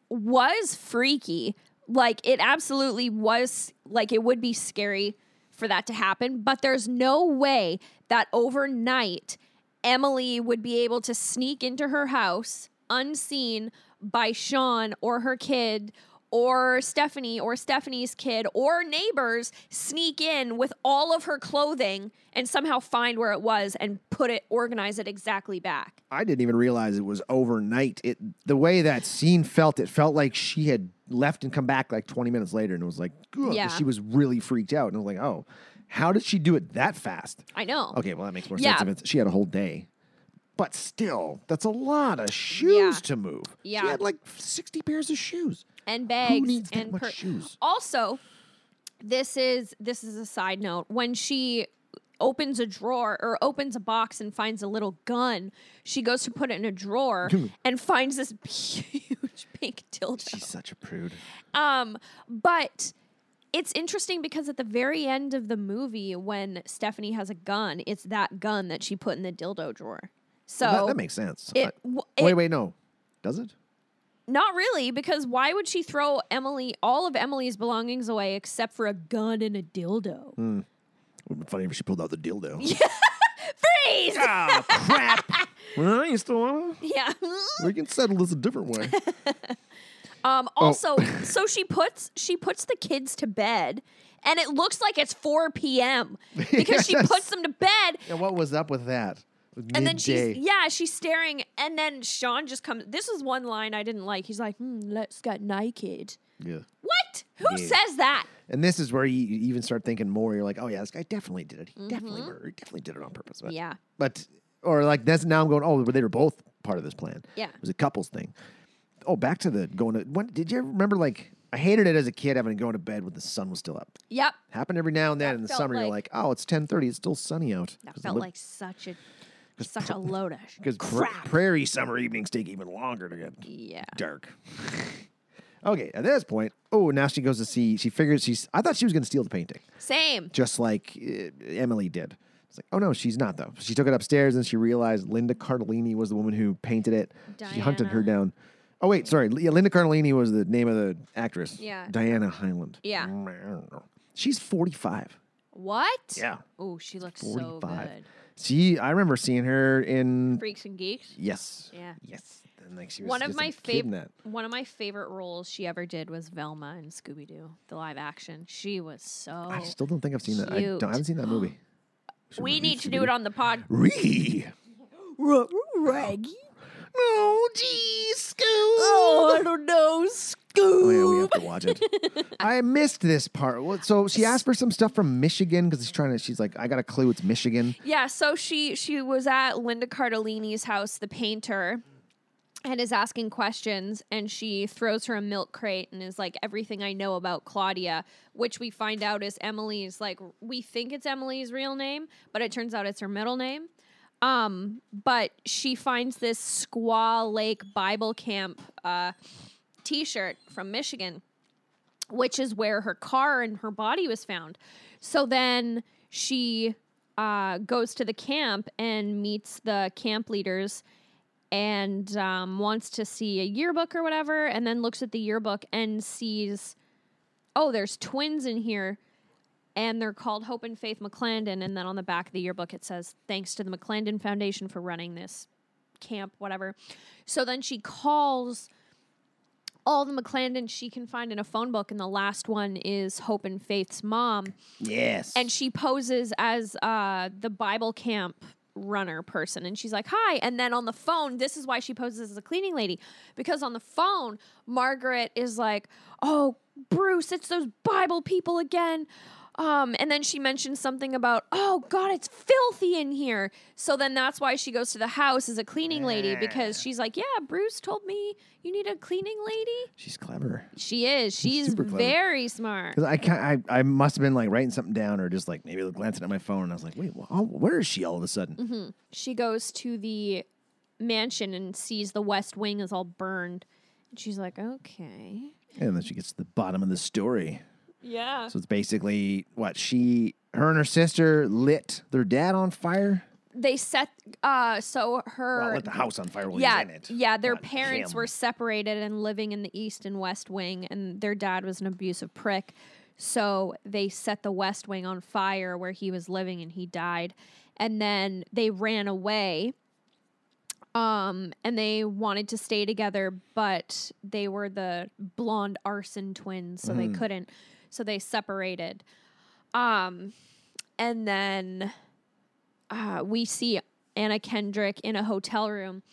was freaky. Like it absolutely was. Like it would be scary for that to happen, but there's no way that overnight Emily would be able to sneak into her house unseen by Sean or her kid or Stephanie or Stephanie's kid or neighbors sneak in with all of her clothing and somehow find where it was and put it organize it exactly back. I didn't even realize it was overnight. It the way that scene felt, it felt like she had left and come back like 20 minutes later, and it was like, Yeah. she was really freaked out, and I was like, oh, how did she do it that fast? I know. Okay, well that makes more Yeah. sense. If it's, she had a whole day, but still, that's a lot of shoes Yeah. to move. she Yeah. had like 60 pairs of shoes. and bags Who needs that and much shoes? Also, this is this is a side note. When she opens a drawer or opens a box and finds a little gun, she goes to put it in a drawer and finds this huge pink dildo. She's such a prude. Um, but it's interesting because at the very end of the movie, when Stephanie has a gun, it's that gun that she put in the dildo drawer. So that, that makes sense. it, I- wait, it- wait, no. Does it? not really, because why would she throw Emily all of Emily's belongings away except for a gun and a dildo? Hmm. Would be funny if she pulled out the dildo. Freeze! Ah, crap. well, you still want yeah. We can settle this a different way. Um, Oh. also, so she puts she puts the kids to bed, and it looks like it's four p.m. because she puts them to bed, and what was up with that? And then she's yeah, she's staring, and then Sean just comes. This is one line I didn't like. He's like, hmm, "Let's get naked." Yeah. What? Who Yeah. says that? And this is where you even start thinking more. You're like, oh yeah, this guy definitely did it. He definitely murdered. He definitely did it on purpose. But, Mm-hmm. Yeah. But or like that's now I'm going. Oh, they were both part of this plan. Yeah. It was a couples thing. Oh, back to the going to. When did you remember? Like I hated it as a kid having to go to bed when the sun was still up. Yep. Happened every now and then That in the summer. you're like- like, oh, it's 10:30. It's still sunny out. That felt like such a such a load of because crap. prairie summer evenings take even longer to get yeah. dark. okay, at this point, oh, now she goes to see. She figures she's. I thought she was going to steal the painting, Same. just like uh, Emily did. It's like, oh no, she's not though. She took it upstairs and she realized Linda Cardellini was the woman who painted it. She hunted her down. Oh wait, sorry. Yeah, Linda Cardellini was the name of the actress. Yeah. Diana Hyland. Yeah. She's forty-five. What? Yeah. Oh, she looks so 45. good. See, I remember seeing her in. Freaks and geeks. Yes. Yeah. Yes. And like she was One of my favorite one of my favorite roles she ever did was Velma in Scooby Doo, the live action. She was so. I still don't think I've seen that. I, don't, I haven't seen that movie. Should we need to Scooby-Doo. do it on the pod. Ree. Reggie. Oh, geez, Scoob. Oh, I don't know. Oh, yeah, we have to watch it. I missed this part. Well, So she asked for some stuff from Michigan because she's trying to. She's like, I got a clue. It's Michigan. Yeah, so she she was at Linda Cardellini's house, the painter, and is asking questions and she throws her a milk crate and is like everything I know about Claudia, which we find out is Emily's like we think it's Emily's real name, but it turns out it's her middle name. Um, but she finds this Squaw Lake Bible Camp uh t-shirt from Michigan which is where her car and her body was found. So then she uh, goes to the camp and meets the camp leaders and um, wants to see a yearbook or whatever, and then looks at the yearbook and sees, oh, there's twins in here. And they're called Hope and Faith McLanden. And then on the back of the yearbook, it says, Thanks to the McLanden Foundation for running this camp, whatever. So then she calls all the McLanden she can find in a phone book, and the last one is Hope and Faith's mom, Yes. and she poses as uh, the Bible camp runner person, and she's like, "Hi," and then on the phone, this is why she poses as a cleaning lady because on the phone, Margaret is like, "Oh, Bruce, it's those Bible people again." Um, and then she mentions something about, oh God, it's filthy in here. So then that's why she goes to the house as a cleaning lady because she's like, yeah, Bruce told me you need a cleaning lady. she's clever. She is. She's clever. very smart. I, ca- I I must have been like writing something down or just like maybe glancing at my phone and I was like, wait, well, where is she all of a sudden? Mm-hmm. She goes to the mansion and sees the west wing is all burned. And she's like, okay. And then she gets to the bottom of the story. Yeah. So it's basically what she, her and her sister lit their dad on fire. They set, uh, so her. Well, lit the house on fire while yeah, in it. yeah. Their Not parents him. were separated and living in the east and west wing, and their dad was an abusive prick. So they set the west wing on fire where he was living, and he died. And then they ran away. Um, and they wanted to stay together, but they were the blonde arson twins, so they couldn't. So they separated. Um, and then uh, we see Anna Kendrick in a hotel room.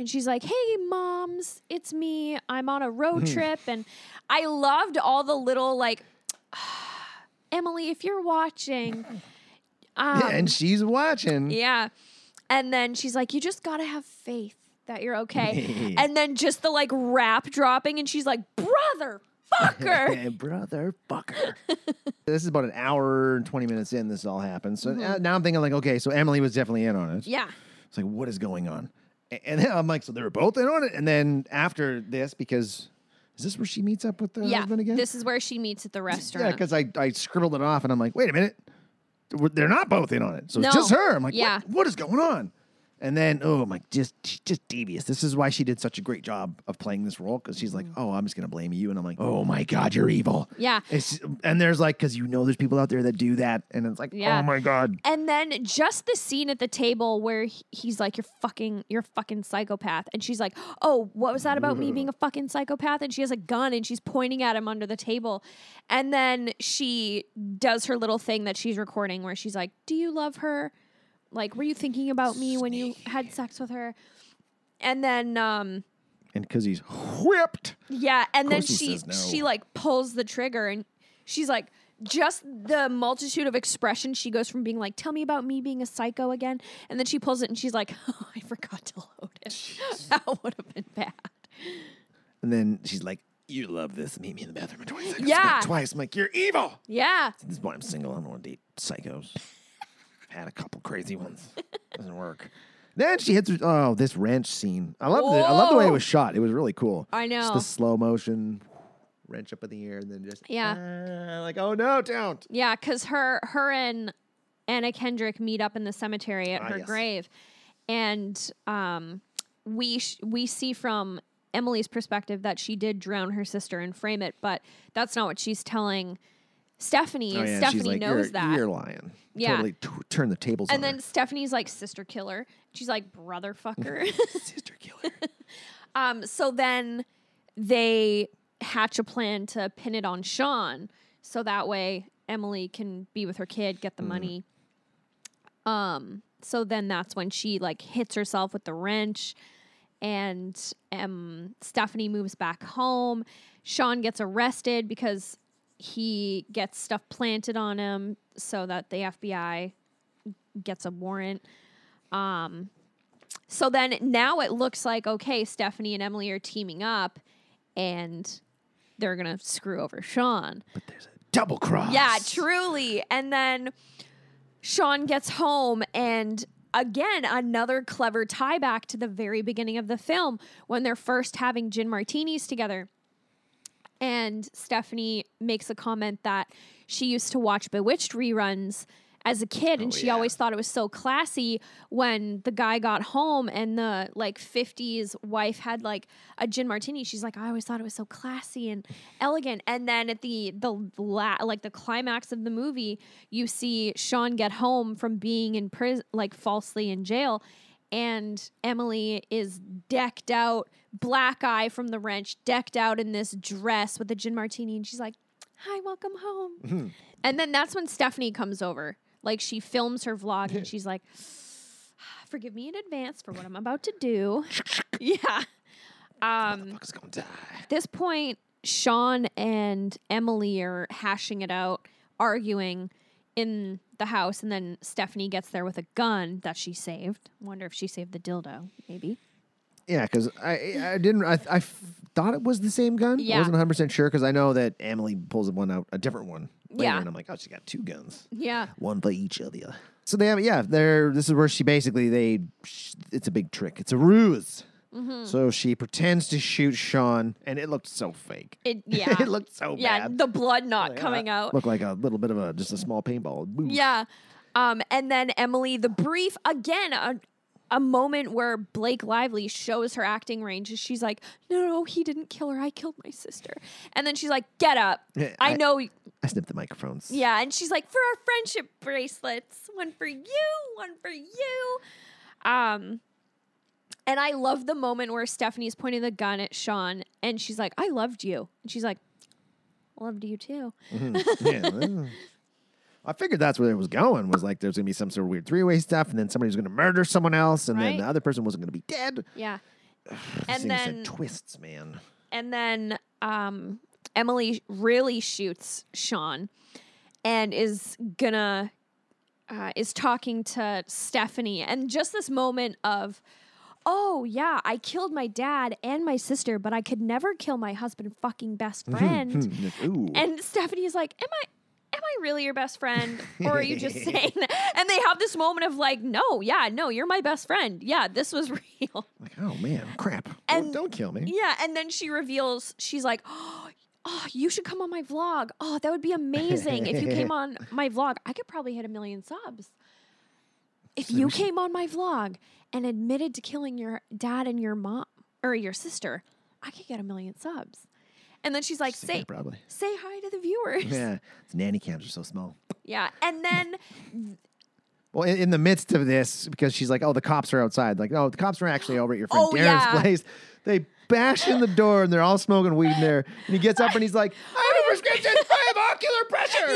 And she's like, "Hey, moms, it's me. I'm on a road trip." And I loved all the little like, Emily, if you're watching, um, Yeah, and she's watching. yeah. And then she's like, "You just gotta have faith that you're okay." and then just the like rap dropping, and she's like, "Brother, fucker." Brother fucker. this is about an hour and 20 minutes in, this all happened. So uh, now I'm thinking, like, okay, so Emily was definitely in on it. Mm-hmm. yeah. It's like, what is going on? And then I'm like, so they were both in on it. And then after this, because Is this where she meets up with the yeah, husband again? this is where she meets at the restaurant. yeah, because I, I scribbled it off and I'm like, wait a minute. They're not both in on it. So it's just her. I'm like, Yeah. what, what is going on? And then, oh, I'm like, just, just devious. This is why she did such a great job of playing this role because she's like, mm-hmm. oh, I'm just going to blame you. And I'm like, oh my God, you're evil. Yeah. It's, and there's like, because you know there's people out there that do that. And it's like, oh Yeah. oh my God. And then just the scene at the table where he- he's like, "You're fucking, you're a fucking psychopath," and she's like, "Oh, what was that about me being a fucking psychopath?" And she has a gun and she's pointing at him under the table, and then she does her little thing that she's recording where she's like, "Do you love her? Like, were you thinking about me when you had sex with her?" And then, um, And because he's whipped. yeah, and then course he she says no. she like pulls the trigger and she's like just the multitude of expressions she goes from being like tell me about me being a psycho again and then she pulls it and she's like oh, I forgot to load it. that would have been bad. And then she's like, you love this. Meet me in the bathroom in 20 seconds. Yeah. Twice. I'm like, you're evil. Yeah. This is why I'm single. I don't want to date psychos. Had a couple crazy ones. Doesn't work. Then she hits. Oh, this wrench scene. I love the. I love the way it was shot. It was really cool. I Just know. the slow motion, wrench up in the air, and then just Yeah. ah, like oh no, don't. Yeah, because her her and Anna Kendrick meet up in the cemetery at Ah, her yes. grave, and um, we sh- we see from Emily's perspective that she did drown her sister and frame it, but that's not what she's telling Stephanie. Oh, yeah. Stephanie she's like, knows you're, that. You're lying. Yeah. Totally t- turn the tables. and then Stephanie's like sister killer. She's like brother fucker. sister killer. um, so then they hatch a plan to pin it on Sean, so that way Emily can be with her kid, get the money. Um, so then that's when she like hits herself with the wrench, and um, Stephanie moves back home. Sean gets arrested because he gets stuff planted on him, so that the FBI gets a warrant. Um, so then now it looks like okay, Stephanie and Emily are teaming up, and they're gonna screw over Sean. but there's a double cross. Yeah, truly. And then Sean gets home and again another clever tie back to the very beginning of the film when they're first having gin martinis together. And Stephanie makes a comment that she used to watch Bewitched reruns as a kid and oh, she yeah. always thought it was so classy when the guy got home and the like 50s wife had like a gin martini she's like I always thought it was so classy and elegant and then at the the la- like the climax of the movie you see Sean get home from being in prison like falsely in jail and Emily is decked out black eye from the wrench decked out in this dress with a gin martini and she's like hi welcome home and then that's when Stephanie comes over. Like she films her vlog and she's like, "Forgive me in advance for what I'm about to do." yeah. Um gonna die. at this point, Sean and Emily are hashing it out, arguing in the house, and then Stephanie gets there with a gun that she saved. Wonder if she saved the dildo, maybe. Yeah, because I I didn't I, I thought it was the same gun. Yeah. I wasn't 100 percent sure because I know that Emily pulls one out a different one. Later, Yeah. and I'm like, oh, she got two guns, Yeah. one for each of you. So they have yeah, they're this is where she basically they sh- it's a big trick. It's a ruse. Mm-hmm. So she pretends to shoot Sean, and it looked so fake. It yeah. it looked so bad. yeah, bad. the blood not coming out. Looked like a little bit of a just a small paintball. Boom. Yeah. Um, and then Emily, the brief again, a, a moment where Blake Lively shows her acting range. She's like, "No, no, he didn't kill her. I killed my sister." And then she's like, "Get up! I, I- know." I snipped the microphones. Yeah, and she's like, "For our friendship bracelets, one for you, one for you." Um, and I love the moment where Stephanie's pointing the gun at Sean, and she's like, "I loved you," and she's like, "Loved you too." yeah. I figured that's where it was going. Was like there's gonna be some sort of weird three way stuff, and then somebody was gonna murder someone else, and then the other person wasn't gonna be dead. Yeah. And then twists, man. and then um, Emily really shoots Sean and is gonna uh, is talking to Stephanie, and just this moment of. Oh yeah, I killed my dad and my sister, but I could never kill my husband fucking best friend. And Stephanie is like, "Am I am I really your best friend? Or are you just saying that? And they have this moment of like, no, yeah, no, you're my best friend. Yeah, this was real. Like, oh man, crap. And- don't, don't kill me. Yeah. And then she reveals, she's like, oh, you should come on my vlog. Oh, that would be amazing. if you came on my vlog, I could probably hit a million subs. If you came on my vlog and admitted to killing your dad and your mom or your sister, I could get a million subs. And then she's like, say, probably. say hi to the viewers. Yeah, its nanny cams are so small. Yeah. And then Well, in, in the midst of this, because she's like, "Oh, the cops are outside." Like, "No, the cops are actually over at your friend Oh, Darren's yeah. place." They bash in the door and they're all smoking weed in there. And he gets up and he's like, I have a prescription. I have ocular pressure.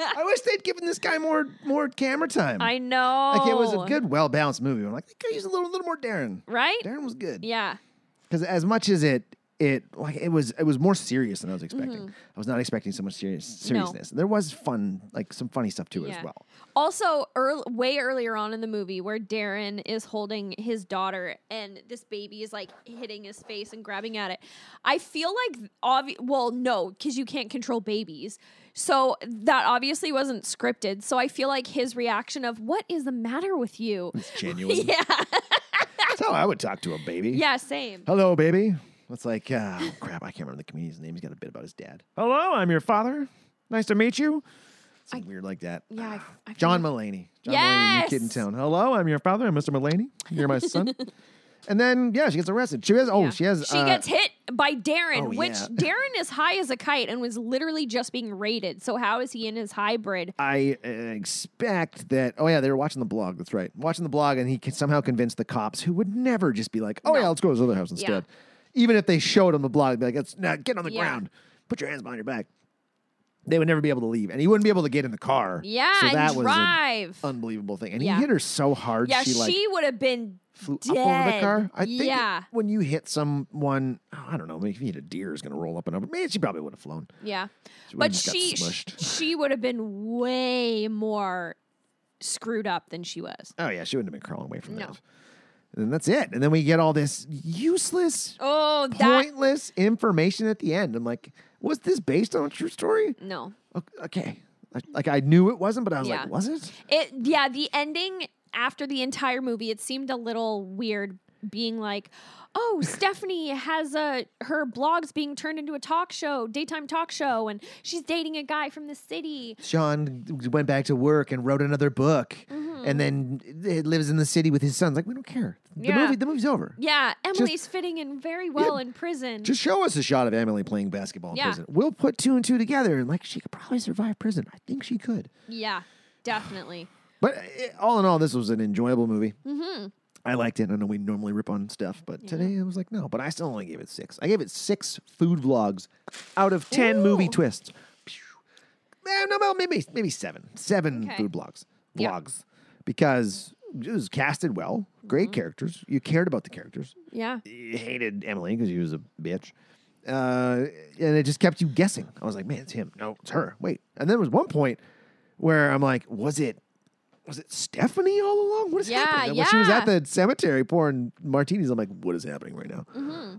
"I wish they'd given this guy more more camera time." I know. like it was a good, well balanced movie. I'm like, they could use a little, little more Darren. right? Darren was good. Yeah. because as much as it it like it was it was more serious than I was expecting. Mm-hmm. I was not expecting so much serious seriousness. There was fun, like some funny stuff too Yeah. as well. Also, earl way earlier on in the movie, where Darren is holding his daughter and this baby is like hitting his face and grabbing at it, I feel like obvi- well, no, because you can't control babies. So that obviously wasn't scripted. So I feel like his reaction of "What is the matter with you?" It's genuine. yeah, That's how I would talk to a baby. yeah, same. Hello, baby. It's like, uh, oh, crap, I can't remember the comedian's name. He's got a bit about his dad. Hello, I'm your father. Nice to meet you. Something weird like that. Yeah, I, I John feel- Mulaney. John Mulaney, new kid in town. Hello, I'm your father. I'm Mr. Mulaney. You're my son. and then, yeah, she gets arrested. She has, oh, Yeah. she has. She uh, gets hit by Darren, oh, which yeah. Darren is high as a kite and was literally just being raided. So how is he in his hybrid? I uh, expect that. Oh yeah, they were watching the blog. That's right, watching the blog, and he can somehow convinced the cops who would never just be like, "Oh yeah, let's go to this other house instead." Yeah. Even if they showed him the blog, they'd be like, "Let's nah, get on the ground, put your hands behind your back." They would never be able to leave, and he wouldn't be able to get in the car. Yeah, so that was drive. an unbelievable thing. And Yeah. he hit her so hard, yeah, she she, would have been flew dead. up over the car. I think yeah, when you hit someone, oh, I don't know, maybe if you hit a deer, is going to roll up and over. Man, she probably would have flown. yeah. She But would've just got she she would have been way more screwed up than she was. Oh yeah, she wouldn't have been crawling away from No. that. And that's it. And then we get all this useless, Oh, that pointless information at the end. I'm like, was this based on a true story? no. Okay. Like, I knew it wasn't, but I was Yeah. like, was it? It yeah, the ending after the entire movie, it seemed a little weird being like, "Oh, Stephanie has a her blog's being turned into a talk show, daytime talk show and she's dating a guy from the city." Sean went back to work and wrote another book, and then lives in the city with his sons. Like we don't care. The Mm-hmm. Yeah. movie, the movie's over. Yeah, Emily's fitting in very well in prison. Just show us a shot of Emily playing basketball in Yeah. prison. We'll put two and two together, and like she could probably survive prison. I think she could. yeah, definitely. But uh, all in all, this was an enjoyable movie. Mm-hmm. I liked it. I know we normally rip on stuff, but today I was like, no. But I still only gave it six. I gave it six food vlogs out of ten movie twists. Phew. Man, no, maybe maybe seven, seven Okay. food blogs, Yeah. vlogs, because it was casted well, great Mm-hmm. characters. You cared about the characters. Yeah. You hated Emily because she was a bitch. Uh, and it just kept you guessing. I was like, man, it's him. No, it's her. Wait. And then there was one point where I'm like, was it was it Stephanie all along? What is Yeah, happening? When she was at the cemetery pouring martinis, I'm like, what is happening right now? Mm-hmm.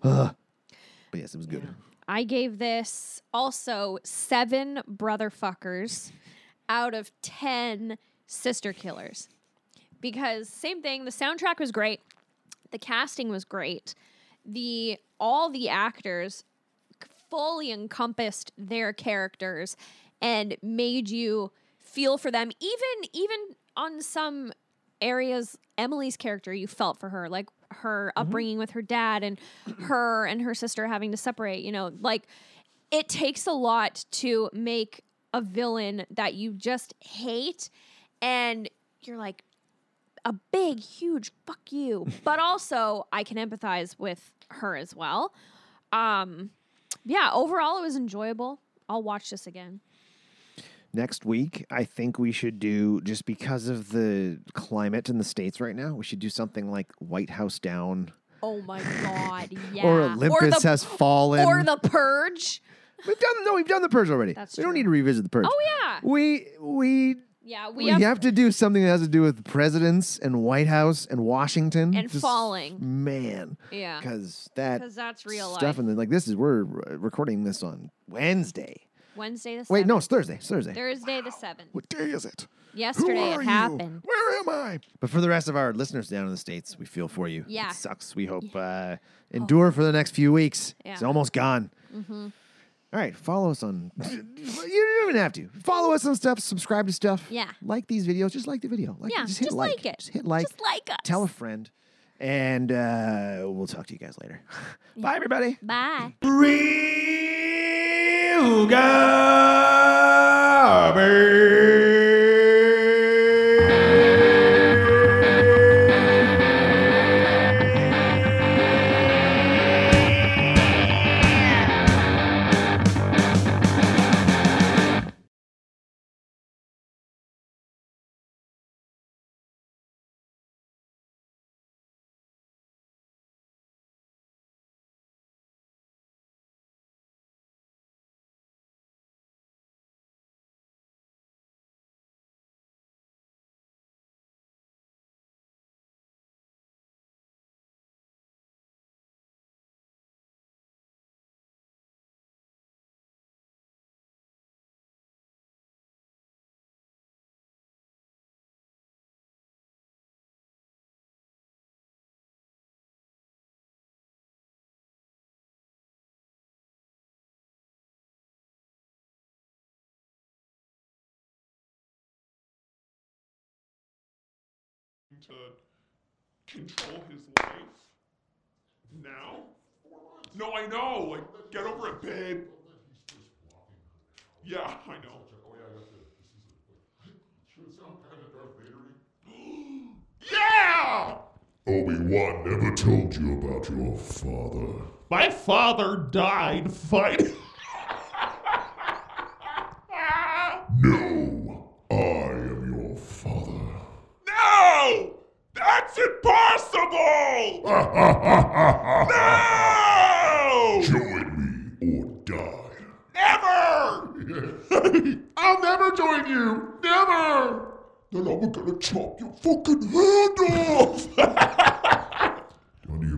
But yes, it was good. I gave this also seven brother fuckers out of 10 sister killers. Because same thing, the soundtrack was great. The casting was great. The all the actors fully encompassed their characters and made you feel for them even even on some areas Emily's character you felt for her like her upbringing with her dad and her and her sister having to separate you know like it takes a lot to make a villain that you just hate and you're like a big huge fuck you. But also I can empathize with her as well. Um yeah overall it was enjoyable. I'll watch this again Next week, I think we should do just because of the climate in the states right now. We should do something like White House Down oh my god yeah or Olympus the, has fallen. or the purge we've done no, we've done the purge already. That's we don't need to revisit the purge. oh yeah We we yeah we, we, have, have, to do something that has to do with presidents and White House and Washington And Just- falling. Man, yeah because that because that's real stuff life and then like this is we're uh, recording this on Wednesday. Wednesday the 7th. Wait, no, it's Thursday. It's Thursday. Thursday the 7th. What day is it? Yesterday it you? happened. Where am I? But for the rest of our listeners down in the states, we feel for you. Yeah. it sucks. We hope uh, endure for the next few weeks. It's Yeah. Mm-hmm. almost gone. All right, follow us on. you don't even have to follow us on stuff. Subscribe to stuff. Yeah. like these videos. Just like the video. Like, Yeah, just hit just like. like it. Just hit like. Just like us. Tell a friend, and uh, we'll talk to you guys later. Bye, everybody. Bye. Real garbage. To control his life now? No, I know. Like, get over it, babe. Yeah, I know. Oh yeah! Obi-Wan never told you about your father. My father died fighting. No! Join me or die. Never! I'll never join you. Never. Then I'm gonna chop your fucking hand off!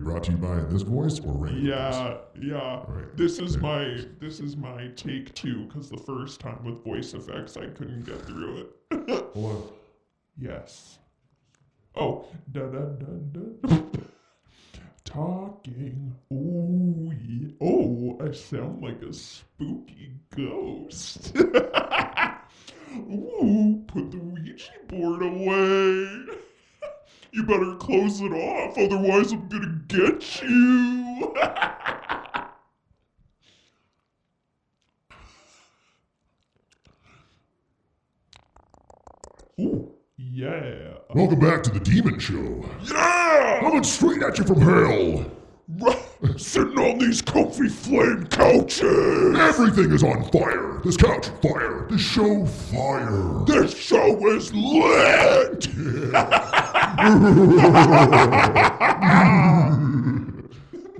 To brought to you by this voice or regular Yeah, yeah. Right. This is my this is my take two because the first time with voice effects I couldn't get through it. yes. Oh, da da da da. Talking. Oh, yeah. oh, I sound like a spooky ghost. Ooh, put the Ouija board away. You better close it off, otherwise I'm gonna get you. Ooh, yeah. Welcome back to the Demon Show. Yeah! Coming straight at you from hell. Sitting on these comfy flame couches. Everything is on fire. This couch, fire. This show, fire. This show is lit.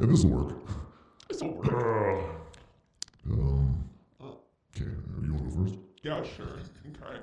Yeah, this will work. This'll work. Um, okay, you want to go first? Yeah, sure. Okay.